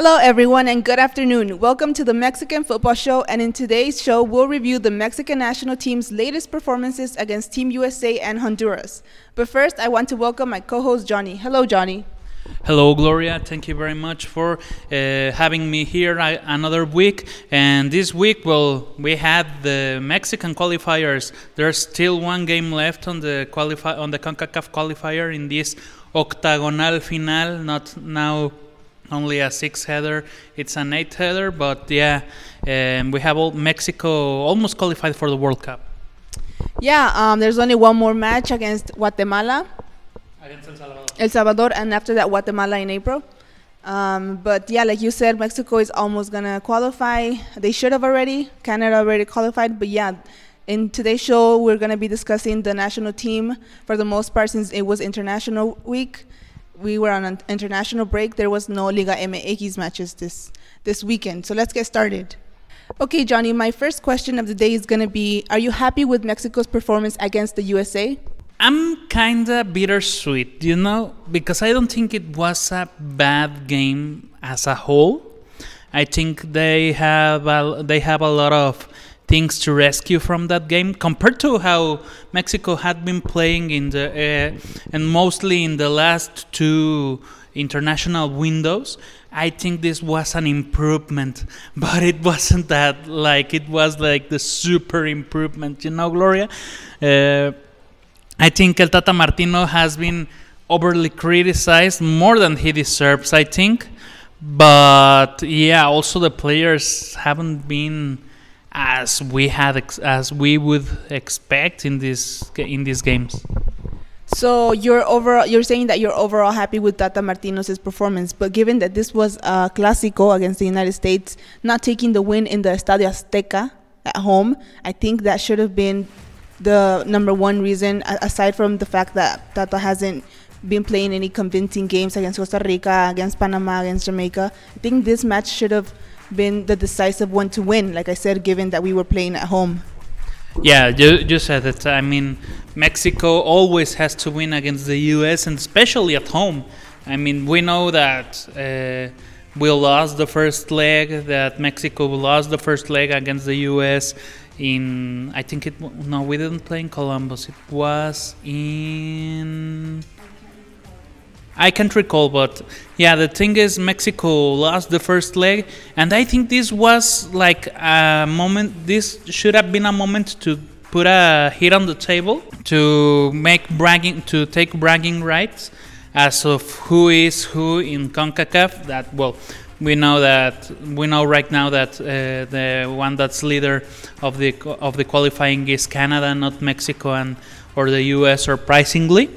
Hello, everyone, and good afternoon. Welcome to the Mexican Football Show. And in today's show, we'll review the Mexican national team's latest performances against Team USA and Honduras. But first, I want to welcome my co host, Johnny. Hello, Johnny. Hello, Gloria. Thank you very much for uh, having me here uh, another week. And this week, well, we had the Mexican qualifiers. There's still one game left on the qualify on the Concacaf qualifier in this octagonal final. Not now only a six header; it's an eight header. But yeah, um, we have all Mexico almost qualified for the World Cup. Yeah, um, there's only one more match against Guatemala. Against El Salvador. El Salvador, and after that, Guatemala in April. Um, but yeah, like you said, Mexico is almost gonna qualify. They should have already. Canada already qualified, but yeah. In today's show, we're gonna be discussing the national team for the most part since it was international week. We were on an international break. There was no Liga MX matches this this weekend. So let's get started. Okay, Johnny, my first question of the day is gonna be: Are you happy with Mexico's performance against the USA? I'm kinda bittersweet, you know, because I don't think it was a bad game as a whole. I think they have a, they have a lot of things to rescue from that game compared to how Mexico had been playing in the uh, and mostly in the last two international windows. I think this was an improvement, but it wasn't that like it was like the super improvement, you know, Gloria. Uh, I think El Tata Martino has been overly criticized more than he deserves, I think. But yeah, also the players haven't been as we had as we would expect in this in these games. So you're overall you're saying that you're overall happy with Tata Martino's performance, but given that this was a clásico against the United States, not taking the win in the Estadio Azteca at home, I think that should have been the number one reason, aside from the fact that Tata hasn't been playing any convincing games against Costa Rica, against Panama, against Jamaica. I think this match should have been the decisive one to win, like I said, given that we were playing at home. Yeah, you, you said it. I mean, Mexico always has to win against the U.S., and especially at home. I mean, we know that uh, we lost the first leg, that Mexico lost the first leg against the U.S in I think it no we didn't play in Columbus. It was in I can't recall, but yeah, the thing is, Mexico lost the first leg, and I think this was like a moment. This should have been a moment to put a hit on the table to make bragging to take bragging rights as of who is who in Concacaf. That well, we know that we know right now that uh, the one that's leader of the of the qualifying is Canada, not Mexico and or the U.S. surprisingly,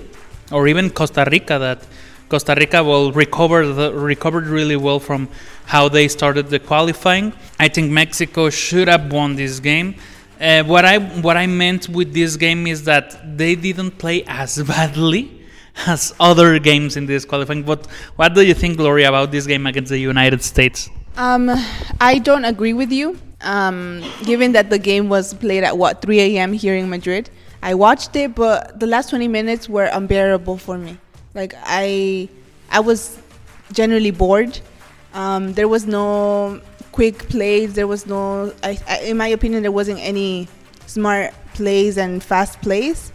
or even Costa Rica. That Costa Rica will recover the, recovered really well from how they started the qualifying. I think Mexico should have won this game. Uh, what I what I meant with this game is that they didn't play as badly as other games in this qualifying. But what do you think, Gloria, about this game against the United States? Um, I don't agree with you. Um, given that the game was played at what 3 a.m. here in Madrid, I watched it, but the last 20 minutes were unbearable for me. Like I, I was generally bored. Um, there was no quick plays. There was no, I, I, in my opinion, there wasn't any smart plays and fast plays.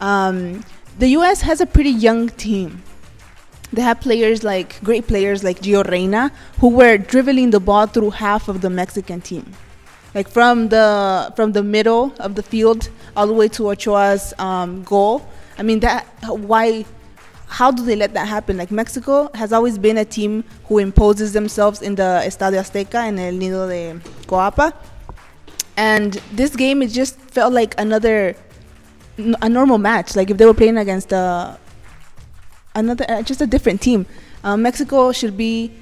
Um, the U.S. has a pretty young team. They have players like great players like Gio Reyna who were dribbling the ball through half of the Mexican team, like from the from the middle of the field all the way to Ochoa's um, goal. I mean that why? How do they let that happen? Like Mexico has always been a team who imposes themselves in the Estadio Azteca in El Nido de Coapa, and this game it just felt like another a normal match. Like if they were playing against a another uh, just a different team. Um, Mexico should be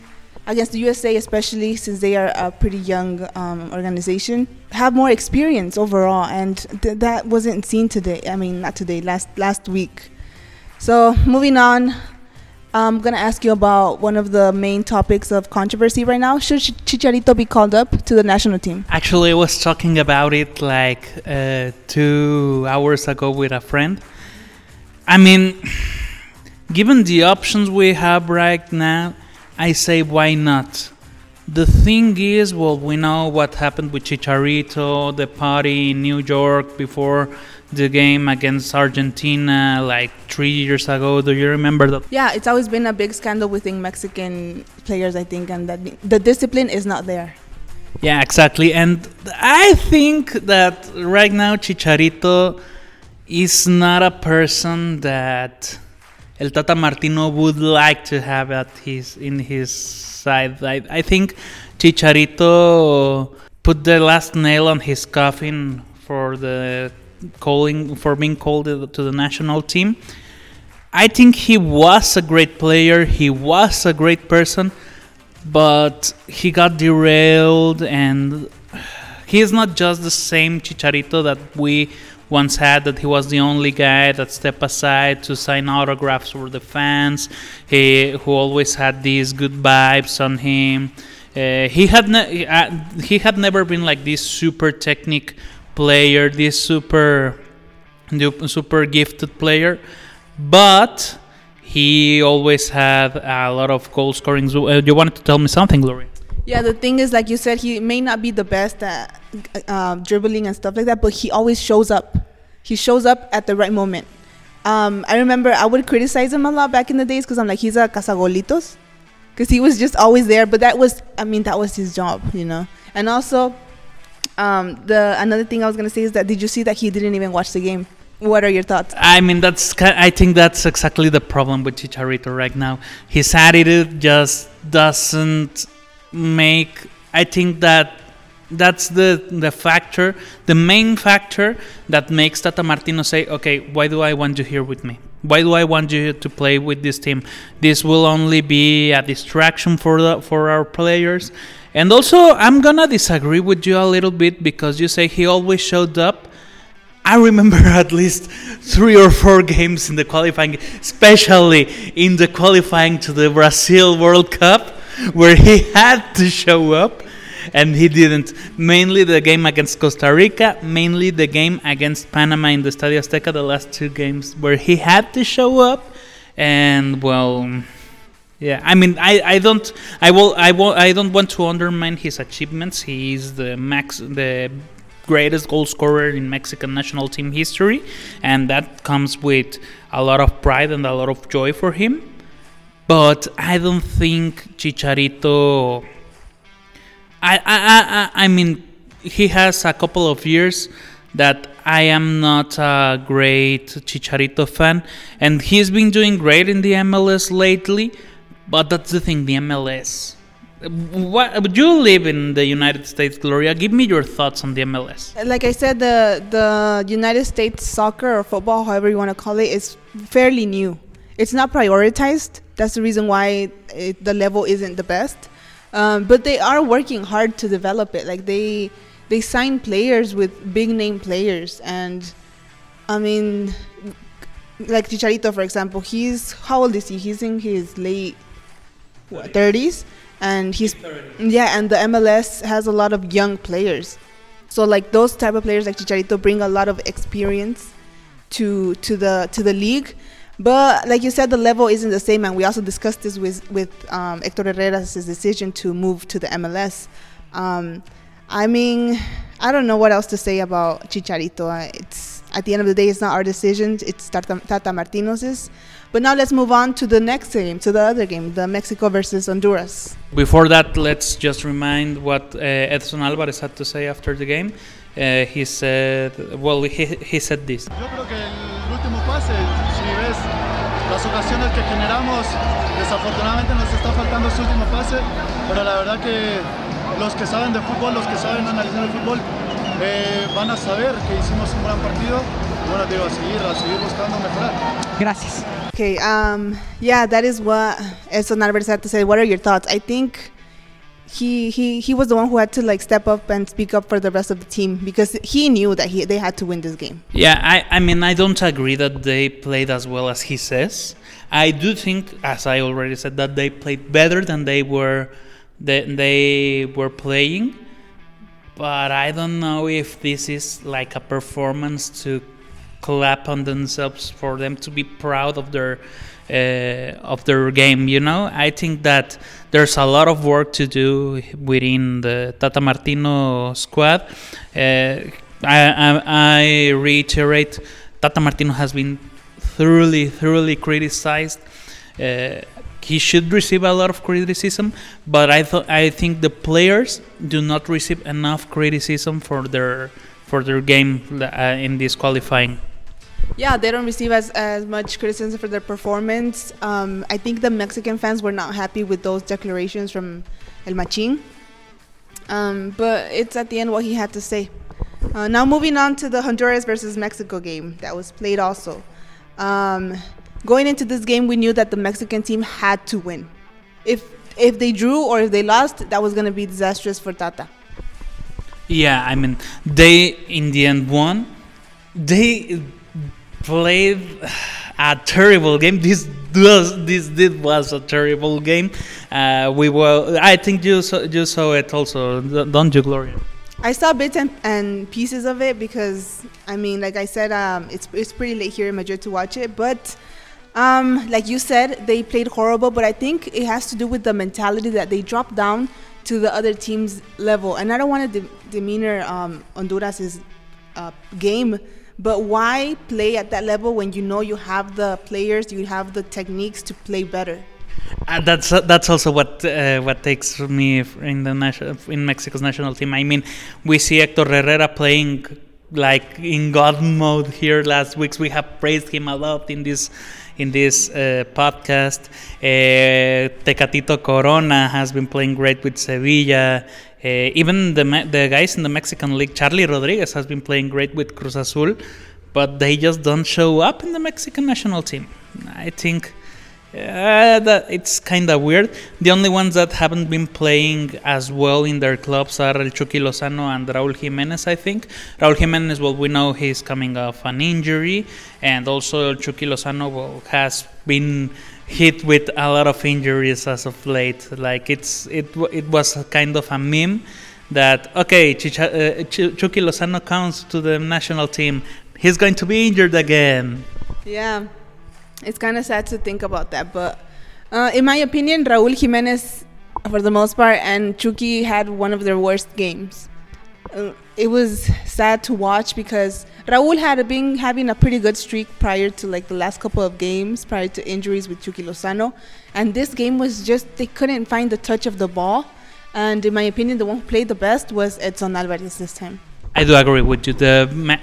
against the USA, especially since they are a pretty young um, organization, have more experience overall, and th- that wasn't seen today. I mean, not today, last last week. So moving on, I'm gonna ask you about one of the main topics of controversy right now. Should Chicharito be called up to the national team? Actually, I was talking about it like uh, two hours ago with a friend. I mean, given the options we have right now, I say why not? The thing is, well, we know what happened with Chicharito, the party in New York before the game against Argentina like three years ago. Do you remember that? Yeah, it's always been a big scandal within Mexican players, I think, and that the discipline is not there. Yeah, exactly. And I think that right now Chicharito is not a person that El Tata Martino would like to have at his in his side. I, I think Chicharito put the last nail on his coffin for the calling for being called to the national team. I think he was a great player. He was a great person, but he got derailed, and he is not just the same Chicharito that we once had. That he was the only guy that stepped aside to sign autographs for the fans. He who always had these good vibes on him. Uh, he had ne- uh, he had never been like this super technique player, this super super gifted player, but he always had a lot of goal scoring. Uh, you wanted to tell me something, Gloria? Yeah, the thing is, like you said, he may not be the best at uh, dribbling and stuff like that, but he always shows up. He shows up at the right moment. Um, I remember I would criticize him a lot back in the days because I'm like, he's a cazagolitos. Because he was just always there, but that was, I mean, that was his job, you know? And also, um, the another thing I was gonna say is that did you see that he didn't even watch the game? What are your thoughts? I mean, that's I think that's exactly the problem with Chicharito right now. His attitude just doesn't make. I think that that's the the factor, the main factor that makes Tata Martino say, okay, why do I want you here with me? Why do I want you to play with this team? This will only be a distraction for the for our players and also, I'm gonna disagree with you a little bit because you say he always showed up. I remember at least three or four games in the qualifying, especially in the qualifying to the Brazil World Cup, where he had to show up and he didn't. Mainly the game against Costa Rica, mainly the game against Panama in the Estadio Azteca, the last two games where he had to show up, and well, yeah, I mean, I, I don't I will I will I don't want to undermine his achievements. He is the max the greatest goal scorer in Mexican national team history, and that comes with a lot of pride and a lot of joy for him. But I don't think Chicharito. I I I, I mean, he has a couple of years that I am not a great Chicharito fan, and he's been doing great in the MLS lately but that's the thing, the MLS. What you live in the United States, Gloria? Give me your thoughts on the MLS. Like I said, the the United States soccer or football, however you want to call it, is fairly new. It's not prioritized. That's the reason why it, the level isn't the best. Um, but they are working hard to develop it. Like they they sign players with big name players, and I mean, like Chicharito, for example, he's how old is he? He's in his late 30s and he's yeah and the MLS has a lot of young players. So like those type of players like Chicharito bring a lot of experience to to the to the league. But like you said the level isn't the same. And we also discussed this with with um, Hector Herrera's decision to move to the MLS um, I mean I don't know what else to say about Chicharito. It's at the end of the day it's not our decision. It's Tata, Tata Martino's but now let's move on to the next game, to the other game, the Mexico versus Honduras. Before that, let's just remind what uh, Edson Alvarez had to say after the game. Uh, he said, well, he, he said this. Yo creo que el último pase, si ves las ocasiones que generamos, desafortunadamente nos está faltando ese último pase, pero la verdad que los que saben de fútbol, los que saben analizar el fútbol, eh, van a saber que hicimos un gran partido. Bueno, digo, a seguir, a seguir buscando mejorar. Gracias. Okay, um, yeah, that is what Edson Alvarez had to say. What are your thoughts? I think he he he was the one who had to like step up and speak up for the rest of the team because he knew that he they had to win this game. Yeah, I I mean I don't agree that they played as well as he says. I do think, as I already said, that they played better than they were that they were playing. But I don't know if this is like a performance to clap on themselves for them to be proud of their uh, of their game. You know, I think that there's a lot of work to do within the Tata Martino squad. Uh, I, I, I reiterate, Tata Martino has been thoroughly, thoroughly criticized. Uh, he should receive a lot of criticism, but I thought I think the players do not receive enough criticism for their for their game uh, in this qualifying. Yeah, they don't receive as, as much criticism for their performance. Um, I think the Mexican fans were not happy with those declarations from El Machín. Um, but it's at the end what he had to say. Uh, now moving on to the Honduras versus Mexico game that was played also. Um, going into this game, we knew that the Mexican team had to win. If if they drew or if they lost, that was going to be disastrous for Tata. Yeah, I mean, they in the end won. They played a terrible game. This was this did was a terrible game. Uh, we were. I think you saw, you saw it also, don't you, Gloria? I saw bits and, and pieces of it because I mean, like I said, um, it's it's pretty late here in Madrid to watch it, but. Um, like you said, they played horrible, but I think it has to do with the mentality that they dropped down to the other team's level. And I don't want to de- demeanor um, Honduras's uh, game, but why play at that level when you know you have the players, you have the techniques to play better? Uh, that's uh, that's also what uh, what takes me in the national in Mexico's national team. I mean, we see Hector Herrera playing like in God mode here last weeks. We have praised him a lot in this in this uh, podcast. Uh, Tecatito Corona has been playing great with Sevilla. Uh, even the the guys in the Mexican league, Charlie Rodriguez has been playing great with Cruz Azul, but they just don't show up in the Mexican national team. I think uh, that it's kind of weird. The only ones that haven't been playing as well in their clubs are El Chucky Lozano and Raúl Jiménez, I think. Raúl Jiménez, well, we know he's coming off an injury, and also El Chucky Lozano well, has been hit with a lot of injuries as of late. Like it's it it was kind of a meme that okay, Chicha, uh, Ch- Chucky Lozano comes to the national team. He's going to be injured again. Yeah it's kind of sad to think about that. But uh, in my opinion, Raúl Jiménez, for the most part, and Chucky had one of their worst games. Uh, it was sad to watch because Raúl had been having a pretty good streak prior to like the last couple of games, prior to injuries with Chucky Lozano, and this game was just they couldn't find the touch of the ball. And in my opinion, the one who played the best was Edson Alvarez this time. I do agree with you. The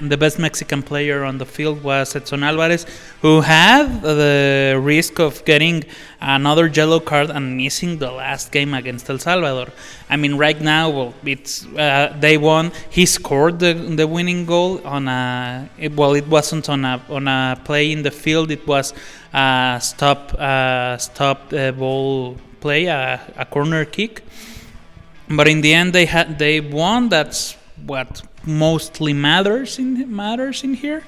the best Mexican player on the field was Edson Alvarez, who had the risk of getting another yellow card and missing the last game against El Salvador. I mean, right now, well, it's uh, they won. He scored the the winning goal on a it, well, it wasn't on a on a play in the field. It was a stop uh, stop uh, ball play, a, a corner kick. But in the end, they had they won. That's what mostly matters in matters in here.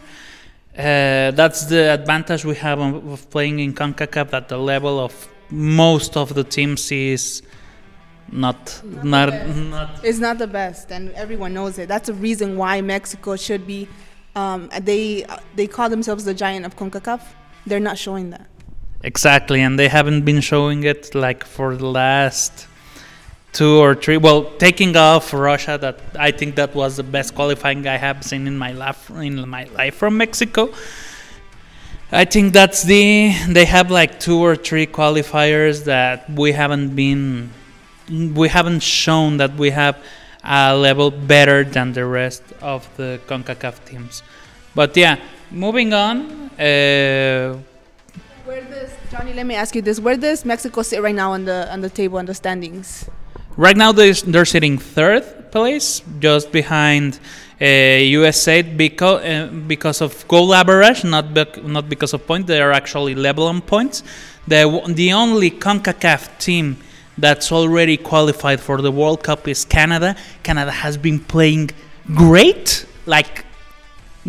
Uh, that's the advantage we have of playing in CONCACAF that the level of most of the teams is not not not, not it's not the best and everyone knows it. That's the reason why Mexico should be um, they they call themselves the giant of CONCACAF. They're not showing that. Exactly and they haven't been showing it like for the last two or three. Well, taking off Russia, that I think that was the best qualifying I have seen in my life in my life from Mexico. I think that's the they have like two or three qualifiers that we haven't been we haven't shown that we have a level better than the rest of the CONCACAF teams. But yeah, moving on. Uh, where does Johnny? Let me ask you this: Where does Mexico sit right now on the on the table on the standings? Right now, they're, they're sitting third place, just behind uh, USA because uh, because of goal average, not bec- not because of points. They are actually level on points. The the only Concacaf team that's already qualified for the World Cup is Canada. Canada has been playing great, like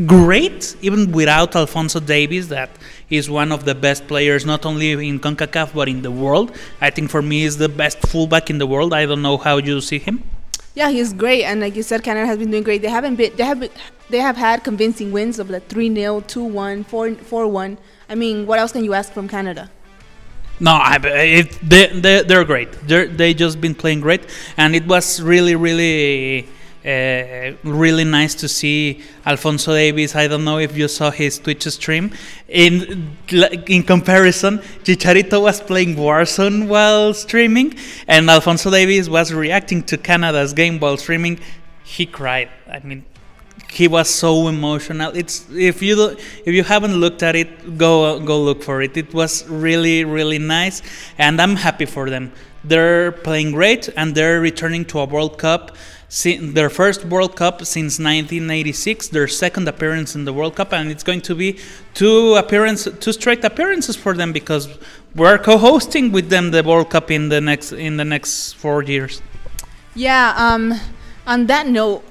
great, even without Alfonso Davies, that is one of the best players not only in CONCACAF but in the world. I think for me is the best fullback in the world. I don't know how you see him. Yeah, he's great, and like you said, Canada has been doing great. They haven't been, they have, been, they have had convincing wins of like three 0 two one, four four one. I mean, what else can you ask from Canada? No, I, it, they, they, they're great. They're, they just been playing great, and it was really, really, uh, really nice to see Alfonso Davies. I don't know if you saw his Twitch stream. In in comparison, Chicharito was playing Warzone while streaming, and Alfonso Davies was reacting to Canada's game while streaming. He cried. I mean, he was so emotional. It's if you do, if you haven't looked at it, go go look for it. It was really really nice, and I'm happy for them. They're playing great, and they're returning to a World Cup. Their first World Cup since 1986, their second appearance in the World Cup, and it's going to be two appearance, two straight appearances for them because we're co-hosting with them the World Cup in the next in the next four years. Yeah. Um. On that note,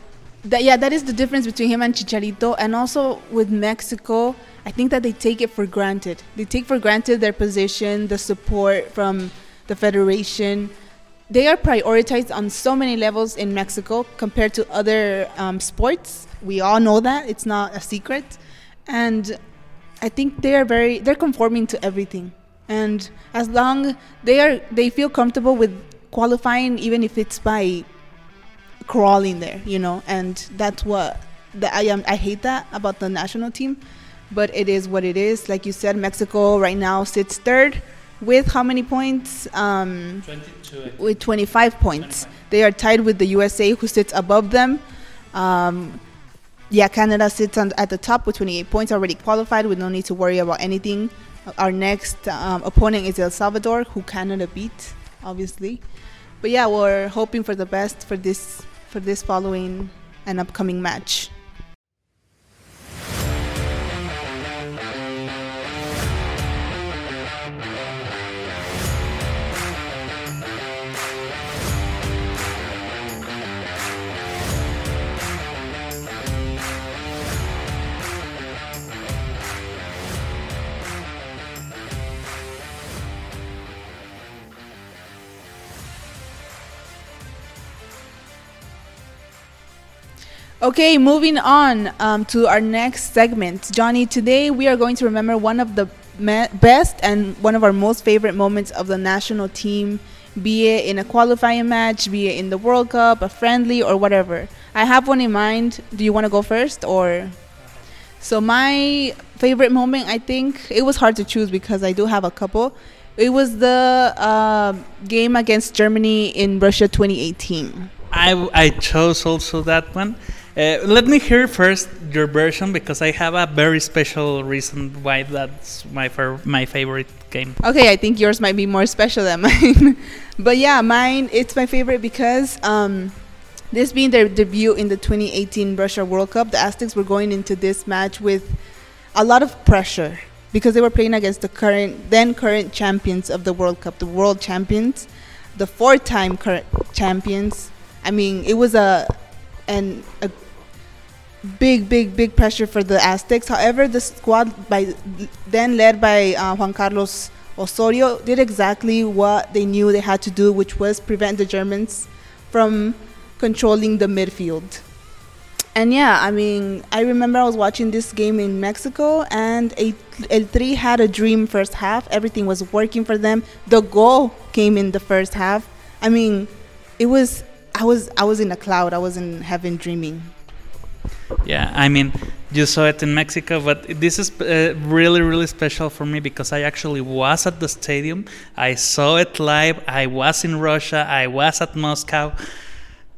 that yeah, that is the difference between him and Chicharito, and also with Mexico. I think that they take it for granted. They take for granted their position, the support from the federation. They are prioritized on so many levels in Mexico compared to other um, sports. We all know that it's not a secret, and I think they are very they're conforming to everything. And as long they are they feel comfortable with qualifying, even if it's by crawling there, you know, and that's what I am. I hate that about the national team, but it is what it is. Like you said, Mexico right now sits third with how many points? Um, 22. With 25 points. 25. They are tied with the USA, who sits above them. Um, yeah, Canada sits on, at the top with 28 points, already qualified with no need to worry about anything. Our next um, opponent is El Salvador, who Canada beat, obviously. But yeah, we're hoping for the best for this for this following and upcoming match. Okay, moving on um, to our next segment. Johnny, today we are going to remember one of the best and one of our most favorite moments of the national team, be it in a qualifying match, be it in the World Cup, a friendly, or whatever. I have one in mind. Do you want to go first or? So, my favorite moment, I think, it was hard to choose because I do have a couple. It was the uh, game against Germany in Russia 2018. I, I chose also that one uh, let me hear first your version because I have a very special reason why that's my my favorite game. Okay, I think yours might be more special than mine, but yeah, mine it's my favorite because um, this being their debut in the 2018 Russia World Cup, the Aztecs were going into this match with a lot of pressure because they were playing against the current then current champions of the World Cup, the world champions, the four-time current champions. I mean, it was a and a big, big, big pressure for the Aztecs. However, the squad by then led by uh, Juan Carlos Osorio did exactly what they knew they had to do, which was prevent the Germans from controlling the midfield. And yeah, I mean, I remember I was watching this game in Mexico, and El Tri had a dream first half. Everything was working for them. The goal came in the first half. I mean, it was I was I was in a cloud. I was in heaven dreaming. Yeah, I mean, you saw it in Mexico, but this is uh, really, really special for me because I actually was at the stadium. I saw it live. I was in Russia. I was at Moscow.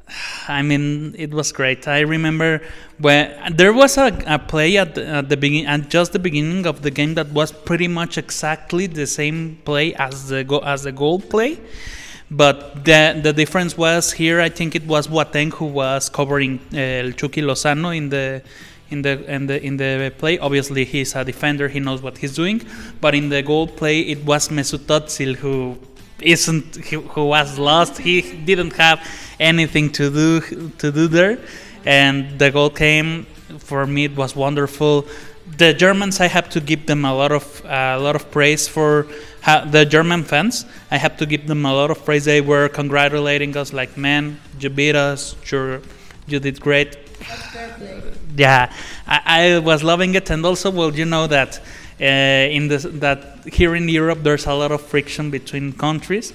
I mean, it was great. I remember when there was a, a play at the, at the begin at just the beginning of the game that was pretty much exactly the same play as the go- as the goal play but the the difference was here. I think it was Boateng who was covering uh, Chucky Lozano in the in the in the in the play. Obviously, he's a defender. He knows what he's doing. But in the goal play, it was Mesut Özil who isn't who was lost. He didn't have anything to do to do there, and the goal came. For me, it was wonderful. The Germans, I have to give them a lot of a lot of praise for the German fans, I have to give them a lot of praise. They were congratulating us, like, man, You beat us. You you did great. Yeah, I, I was loving it, and also, well, you know that uh, in this that here in Europe there's a lot of friction between countries.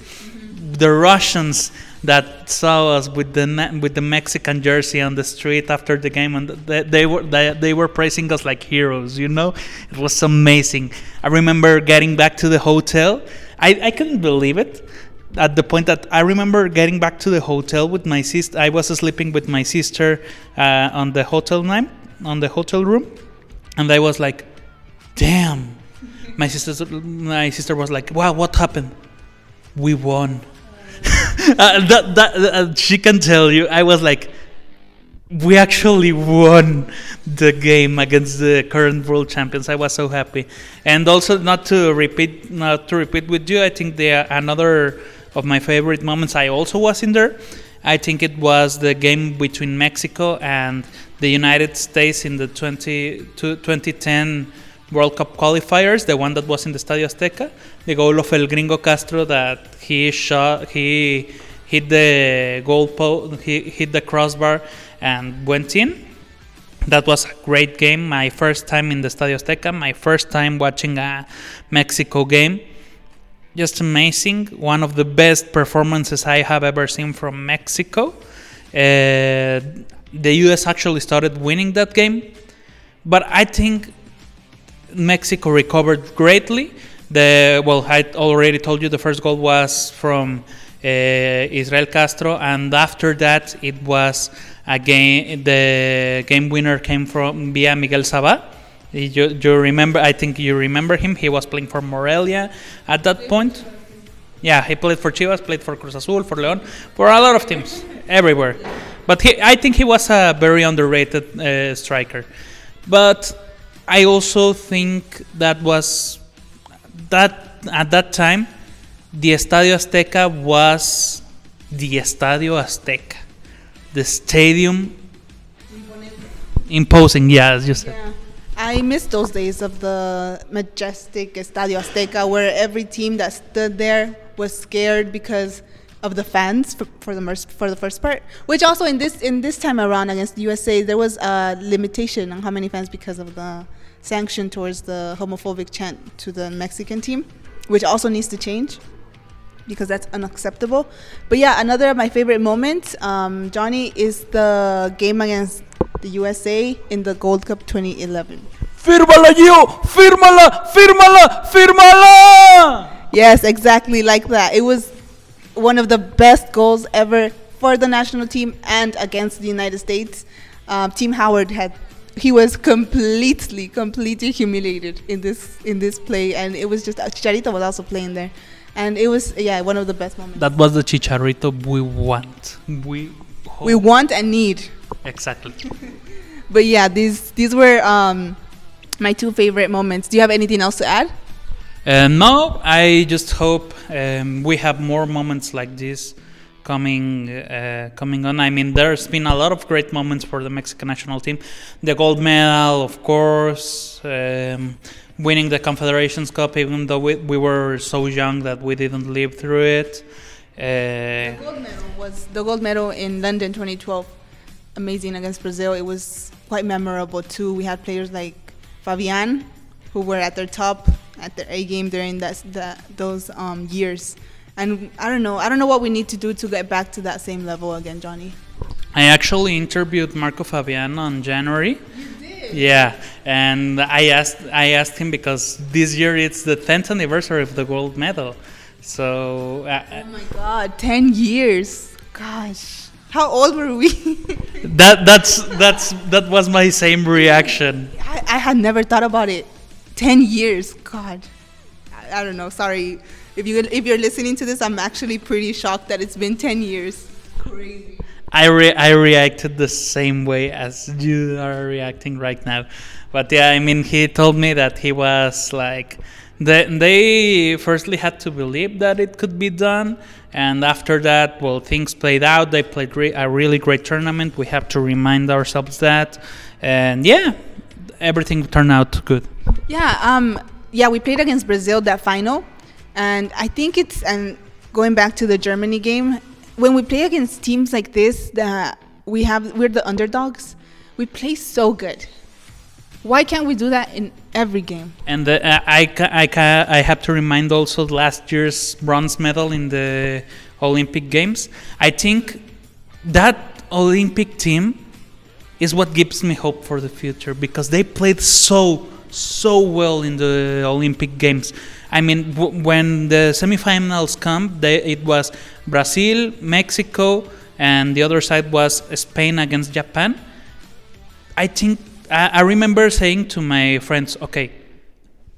The Russians that saw us with the with the Mexican jersey on the street after the game, and they, they were they, they were praising us like heroes. You know, it was amazing. I remember getting back to the hotel. I, I couldn't believe it at the point that I remember getting back to the hotel with my sister. I was sleeping with my sister uh, on the hotel night on the hotel room, and I was like, "Damn!" My sister, my sister was like, "Wow, what happened? We won." uh, that, that uh, she can tell you. I was like, we actually won the game against the current world champions. I was so happy, and also not to repeat, not to repeat with you. I think the another of my favorite moments. I also was in there. I think it was the game between Mexico and the United States in the 20, 2010 World Cup qualifiers, the one that was in the Estadio Azteca, the goal of El Gringo Castro that he shot, he hit the goal post, he hit the crossbar and went in. That was a great game. My first time in the Estadio Azteca, my first time watching a Mexico game. Just amazing. One of the best performances I have ever seen from Mexico. Uh, the US actually started winning that game, but I think Mexico recovered greatly. The well, I already told you the first goal was from uh, Israel Castro, and after that it was again the game winner came from via Miguel Sabah. You, you remember? I think you remember him. He was playing for Morelia at that point. Yeah, he played for Chivas, played for Cruz Azul, for León, for a lot of teams everywhere. But he, I think he was a very underrated uh, striker. But I also think that was that at that time the Estadio Azteca was the Estadio Azteca, the stadium imposing. Yeah, as you said. Yeah. I miss those days of the majestic Estadio Azteca where every team that stood there was scared because of the fans for, for the first for the first part. Which also in this in this time around against the USA there was a limitation on how many fans because of the sanction towards the homophobic chant to the Mexican team, which also needs to change because that's unacceptable. But yeah, another of my favorite moments, um, Johnny, is the game against the USA in the Gold Cup 2011. Fírmala, Gio! Fírmala! Fírmala! Fírmala! Yes, exactly like that. It was one of the best goals ever for the national team and against the United States. Um, Tim Howard had he was completely, completely humiliated in this in this play, and it was just Chicharito was also playing there, and it was yeah one of the best moments. That was the Chicharito we want. We hope. we want and need. exactly. But yeah, these these were um, my two favorite moments. Do you have anything else to add? Uh, no, I just hope um, we have more moments like this coming uh, coming on. I mean, there's been a lot of great moments for the Mexican national team. The gold medal, of course, um, winning the Confederations Cup, even though we, we were so young that we didn't live through it. Uh, The gold medal was the gold medal in London 2012. Amazing against Brazil. It was quite memorable too. We had players like Fabian, who were at their top, at their A game during that, that those um, years. And I don't know. I don't know what we need to do to get back to that same level again, Johnny. I actually interviewed Marco Fabian on January. Yeah, and I asked I asked him because this year it's the 10th anniversary of the gold medal. So uh, Oh my God, 10 years. Gosh, how old were we? that that's that's that was my same reaction. I, I had never thought about it. 10 years. God. I, I don't know. Sorry. If you if you're listening to this, I'm actually pretty shocked that it's been 10 years. Crazy. I re- I reacted the same way as you are reacting right now. But yeah, I mean, he told me that he was like, they, they firstly had to believe that it could be done. And after that, well, things played out. They played re- a really great tournament. We have to remind ourselves that. And yeah, everything turned out good. Yeah, um, yeah, we played against Brazil that final, and I think it's and going back to the Germany game, when we play against teams like this that we have we're the underdogs, we play so good. Why can't we do that in every game? And uh, I, I, I have to remind also last year's bronze medal in the Olympic Games. I think that Olympic team is what gives me hope for the future because they played so so well in the Olympic Games. I mean, when the semifinals come, they, it was Brazil, Mexico, and the other side was Spain against Japan. I think I, I remember saying to my friends, okay,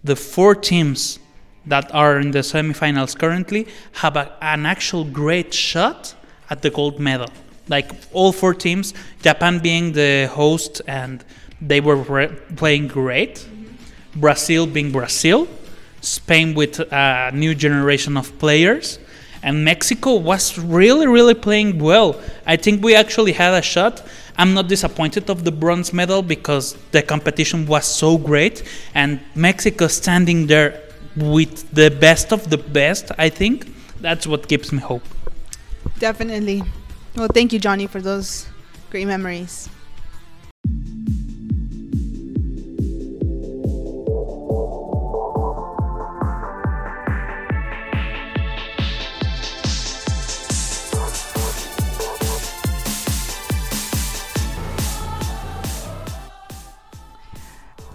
the four teams that are in the semifinals currently have a, an actual great shot at the gold medal. Like all four teams, Japan being the host and they were re- playing great, Brazil being Brazil, Spain with a new generation of players, and Mexico was really, really playing well. I think we actually had a shot. I'm not disappointed of the bronze medal because the competition was so great, and Mexico standing there with the best of the best. I think that's what gives me hope. Definitely. Well, thank you, Johnny, for those great memories.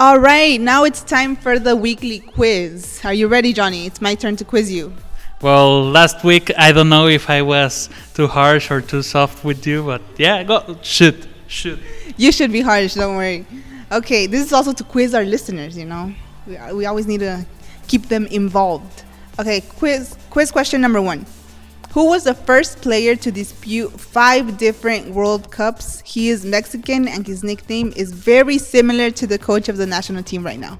All right, now it's time for the weekly quiz. Are you ready, Johnny? It's my turn to quiz you. Well, last week I don't know if I was too harsh or too soft with you, but yeah, go shoot, shoot. You should be harsh, don't worry. Okay, this is also to quiz our listeners, you know. We, we always need to keep them involved. Okay, quiz quiz question number 1. Who was the first player to dispute 5 different World Cups? He is Mexican and his nickname is very similar to the coach of the national team right now.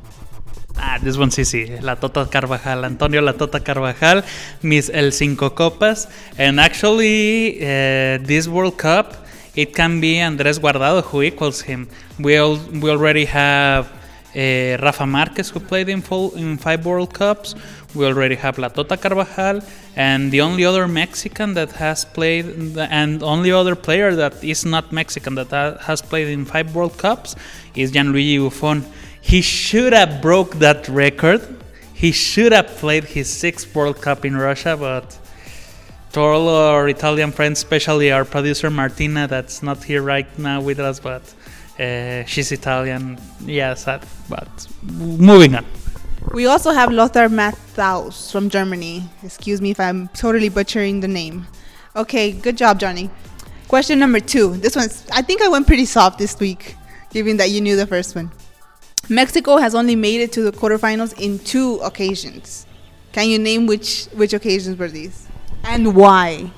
Ah, this one's easy. La Tota Carvajal, Antonio La Tota Carvajal, Miss El Cinco Copas, and actually, uh, this World Cup, it can be Andres Guardado who equals him. We we already have uh, Rafa Marquez who played in full in five World Cups. We already have La Tota Carvajal, and the only other Mexican that has played, and only other player that is not Mexican that has played in five World Cups is Gianluigi Buffon. He should have broke that record. He should have played his sixth World Cup in Russia, but to all our Italian friends, especially our producer Martina, that's not here right now with us, but uh, she's Italian. Yeah, sad. But moving on. We also have Lothar Matthaus from Germany. Excuse me if I'm totally butchering the name. Okay, good job, Johnny. Question number two. This one's, I think I went pretty soft this week, given that you knew the first one. Mexico has only made it to the quarterfinals in two occasions. Can you name which which occasions were these? And why?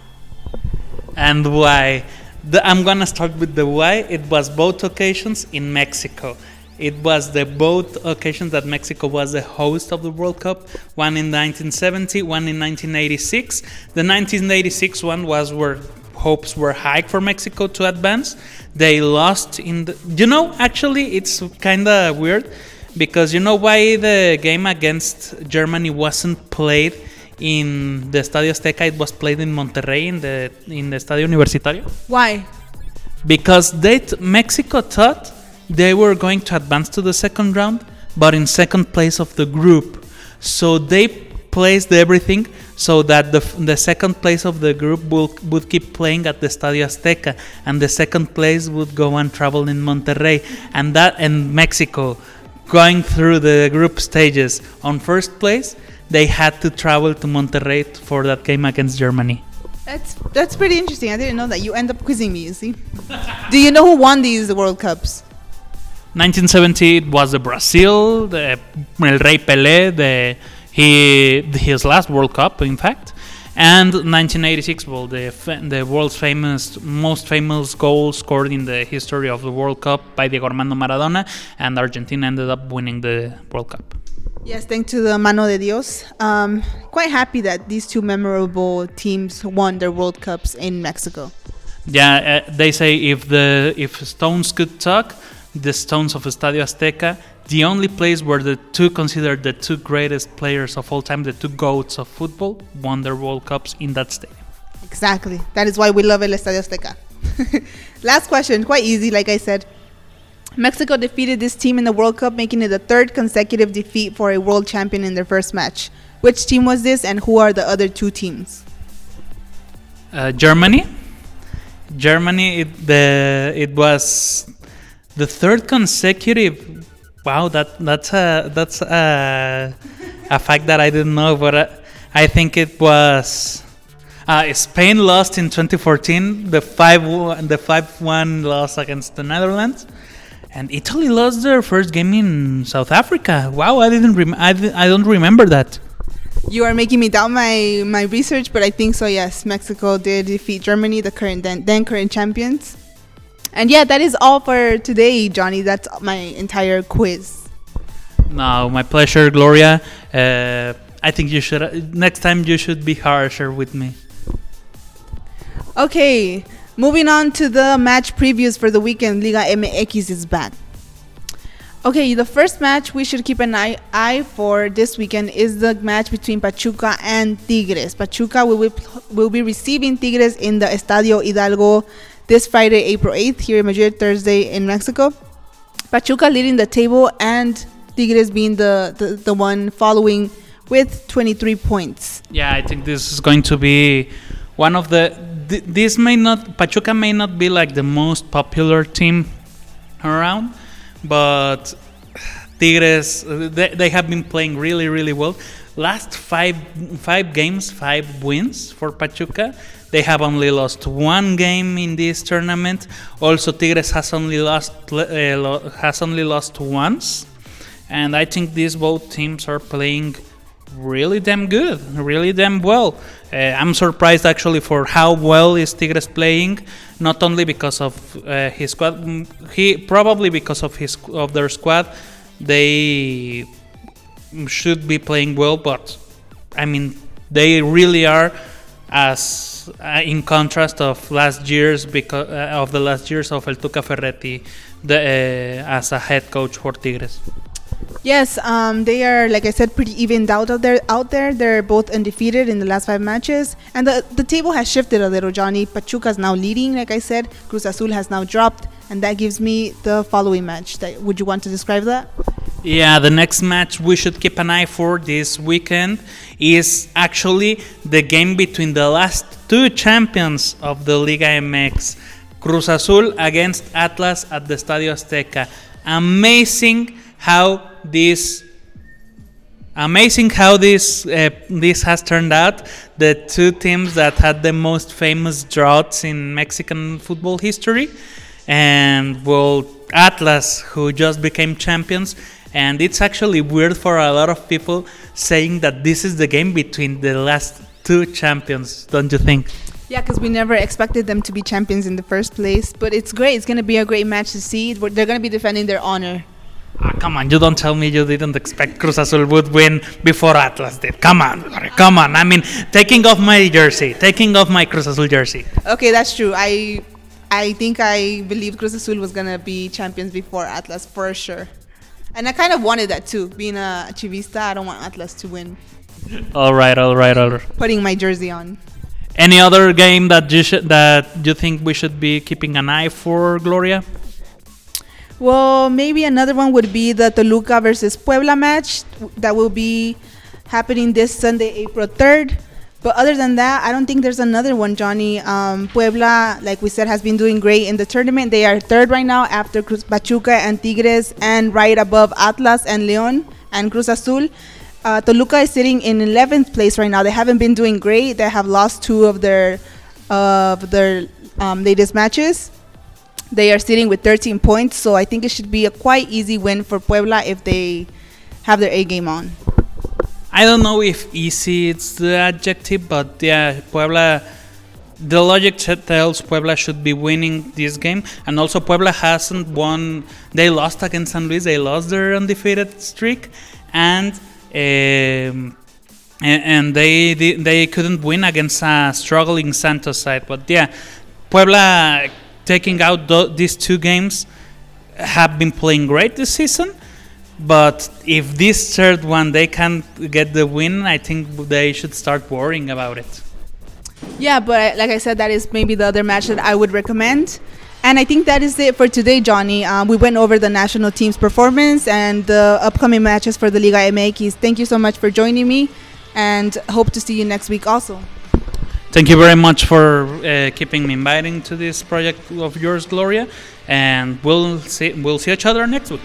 And why? The, I'm gonna start with the why. It was both occasions in Mexico. It was the both occasions that Mexico was the host of the World Cup. One in 1970, one in 1986. The 1986 one was where hopes were high for Mexico to advance. They lost in the. You know, actually, it's kind of weird because you know why the game against Germany wasn't played in the Estadio Azteca. It was played in Monterrey in the in the Estadio Universitario Why? because they t- Mexico thought they were going to advance to the second round, but in second place of the group. So they placed everything so that the, f- the second place of the group will, would keep playing at the Estadio Azteca, and the second place would go and travel in Monterrey, and that and Mexico going through the group stages on first place. They had to travel to Monterrey for that game against Germany. That's that's pretty interesting. I didn't know that. You end up quizzing me, you see? Do you know who won these World Cups? 1970 it was the Brazil, the El Rey Pelé, the he his last World Cup, in fact, and 1986, well, the the world's famous, most famous goal scored in the history of the World Cup by Diego Armando Maradona, and Argentina ended up winning the World Cup. Yes, thanks to the mano de Dios. Um, quite happy that these two memorable teams won their World Cups in Mexico. Yeah, uh, they say if the if stones could talk, the stones of Estadio Azteca, the only place where the two considered the two greatest players of all time, the two goats of football, won their World Cups in that stadium. Exactly. That is why we love El Estadio Azteca. Last question, quite easy, like I said. Mexico defeated this team in the World Cup, making it the third consecutive defeat for a world champion in their first match. Which team was this, and who are the other two teams? Uh, Germany. Germany. It, the it was the third consecutive. Wow, that that's a that's a, a fact that I didn't know, but I, I think it was. Uh, Spain lost in 2014, the five the five one loss against the Netherlands, and Italy lost their first game in South Africa. Wow, I didn't rem- I, I don't remember that. You are making me doubt my my research, but I think so. Yes, Mexico did defeat Germany, the current then, then current champions. And yeah, that is all for today, Johnny. That's my entire quiz. No, my pleasure, Gloria. Uh, I think you should next time you should be harsher with me. Okay, moving on to the match previews for the weekend. Liga MX is back. Okay, the first match we should keep an eye, eye for this weekend is the match between Pachuca and Tigres. Pachuca will be, will be receiving Tigres in the Estadio Hidalgo this Friday, April 8th, here in Madrid, Thursday in Mexico. Pachuca leading the table and Tigres being the, the, the one following with 23 points. Yeah, I think this is going to be one of the. Th- this may not. Pachuca may not be like the most popular team around, but Tigres they, they have been playing really really well. Last five five games, five wins for Pachuca. They have only lost one game in this tournament. Also, Tigres has only lost uh, has only lost once, and I think these both teams are playing really damn good, really damn well. Uh, I'm surprised actually for how well is Tigres playing. Not only because of uh, his squad, mm, he probably because of his of their squad, they should be playing well. But I mean, they really are as uh, in contrast of last years because uh, of the last years of El Tuca Ferretti the, uh, as a head coach for Tigres. Yes, um, they are, like I said, pretty evened out out there. Out there, they're both undefeated in the last five matches, and the the table has shifted a little. Johnny Pachuca is now leading, like I said. Cruz Azul has now dropped, and that gives me the following match. That, would you want to describe that? Yeah, the next match we should keep an eye for this weekend is actually the game between the last two champions of the Liga MX, Cruz Azul against Atlas at the Estadio Azteca. Amazing how this amazing how this uh, this has turned out the two teams that had the most famous droughts in Mexican football history and well Atlas who just became champions and it's actually weird for a lot of people saying that this is the game between the last two champions don't you think Yeah, because we never expected them to be champions in the first place. But it's great. It's going to be a great match to see. They're going to be defending their honor. Ah, come on, you don't tell me you didn't expect Cruz Azul would win before Atlas did. Come on, come on. I mean, taking off my jersey, taking off my Cruz Azul jersey. Okay, that's true. I I think I believed Cruz Azul was going to be champions before Atlas for sure. And I kind of wanted that too. Being a Chivista, I don't want Atlas to win. All right, all right, all right. Putting my jersey on. Any other game that you should that you think we should be keeping an eye for, Gloria? Well, maybe another one would be the Toluca versus Puebla match that will be happening this Sunday, April 3rd. But other than that, I don't think there's another one, Johnny. Um, Puebla, like we said, has been doing great in the tournament. They are third right now after Cruz Pachuca and Tigres, and right above Atlas and Leon and Cruz Azul. Uh, Toluca is sitting in 11th place right now. They haven't been doing great. They have lost two of their of their um, latest matches. They are sitting with 13 points, so I think it should be a quite easy win for Puebla if they have their A game on. I don't know if easy it's the adjective, but yeah, Puebla. The logic tells Puebla should be winning this game, and also Puebla hasn't won. They lost against San Luis. They lost their undefeated streak, and um, and, they they couldn't win against a struggling Santos side. But yeah, Puebla taking out th- these two games have been playing great this season. But if this third one they can't get the win, I think they should start worrying about it. Yeah, but like I said, that is maybe the other match that I would recommend. And I think that is it for today, Johnny. Um, we went over the national team's performance and the upcoming matches for the Liga MX. Thank you so much for joining me, and hope to see you next week also. Thank you very much for uh, keeping me inviting to this project of yours, Gloria. And we'll see we'll see each other next week.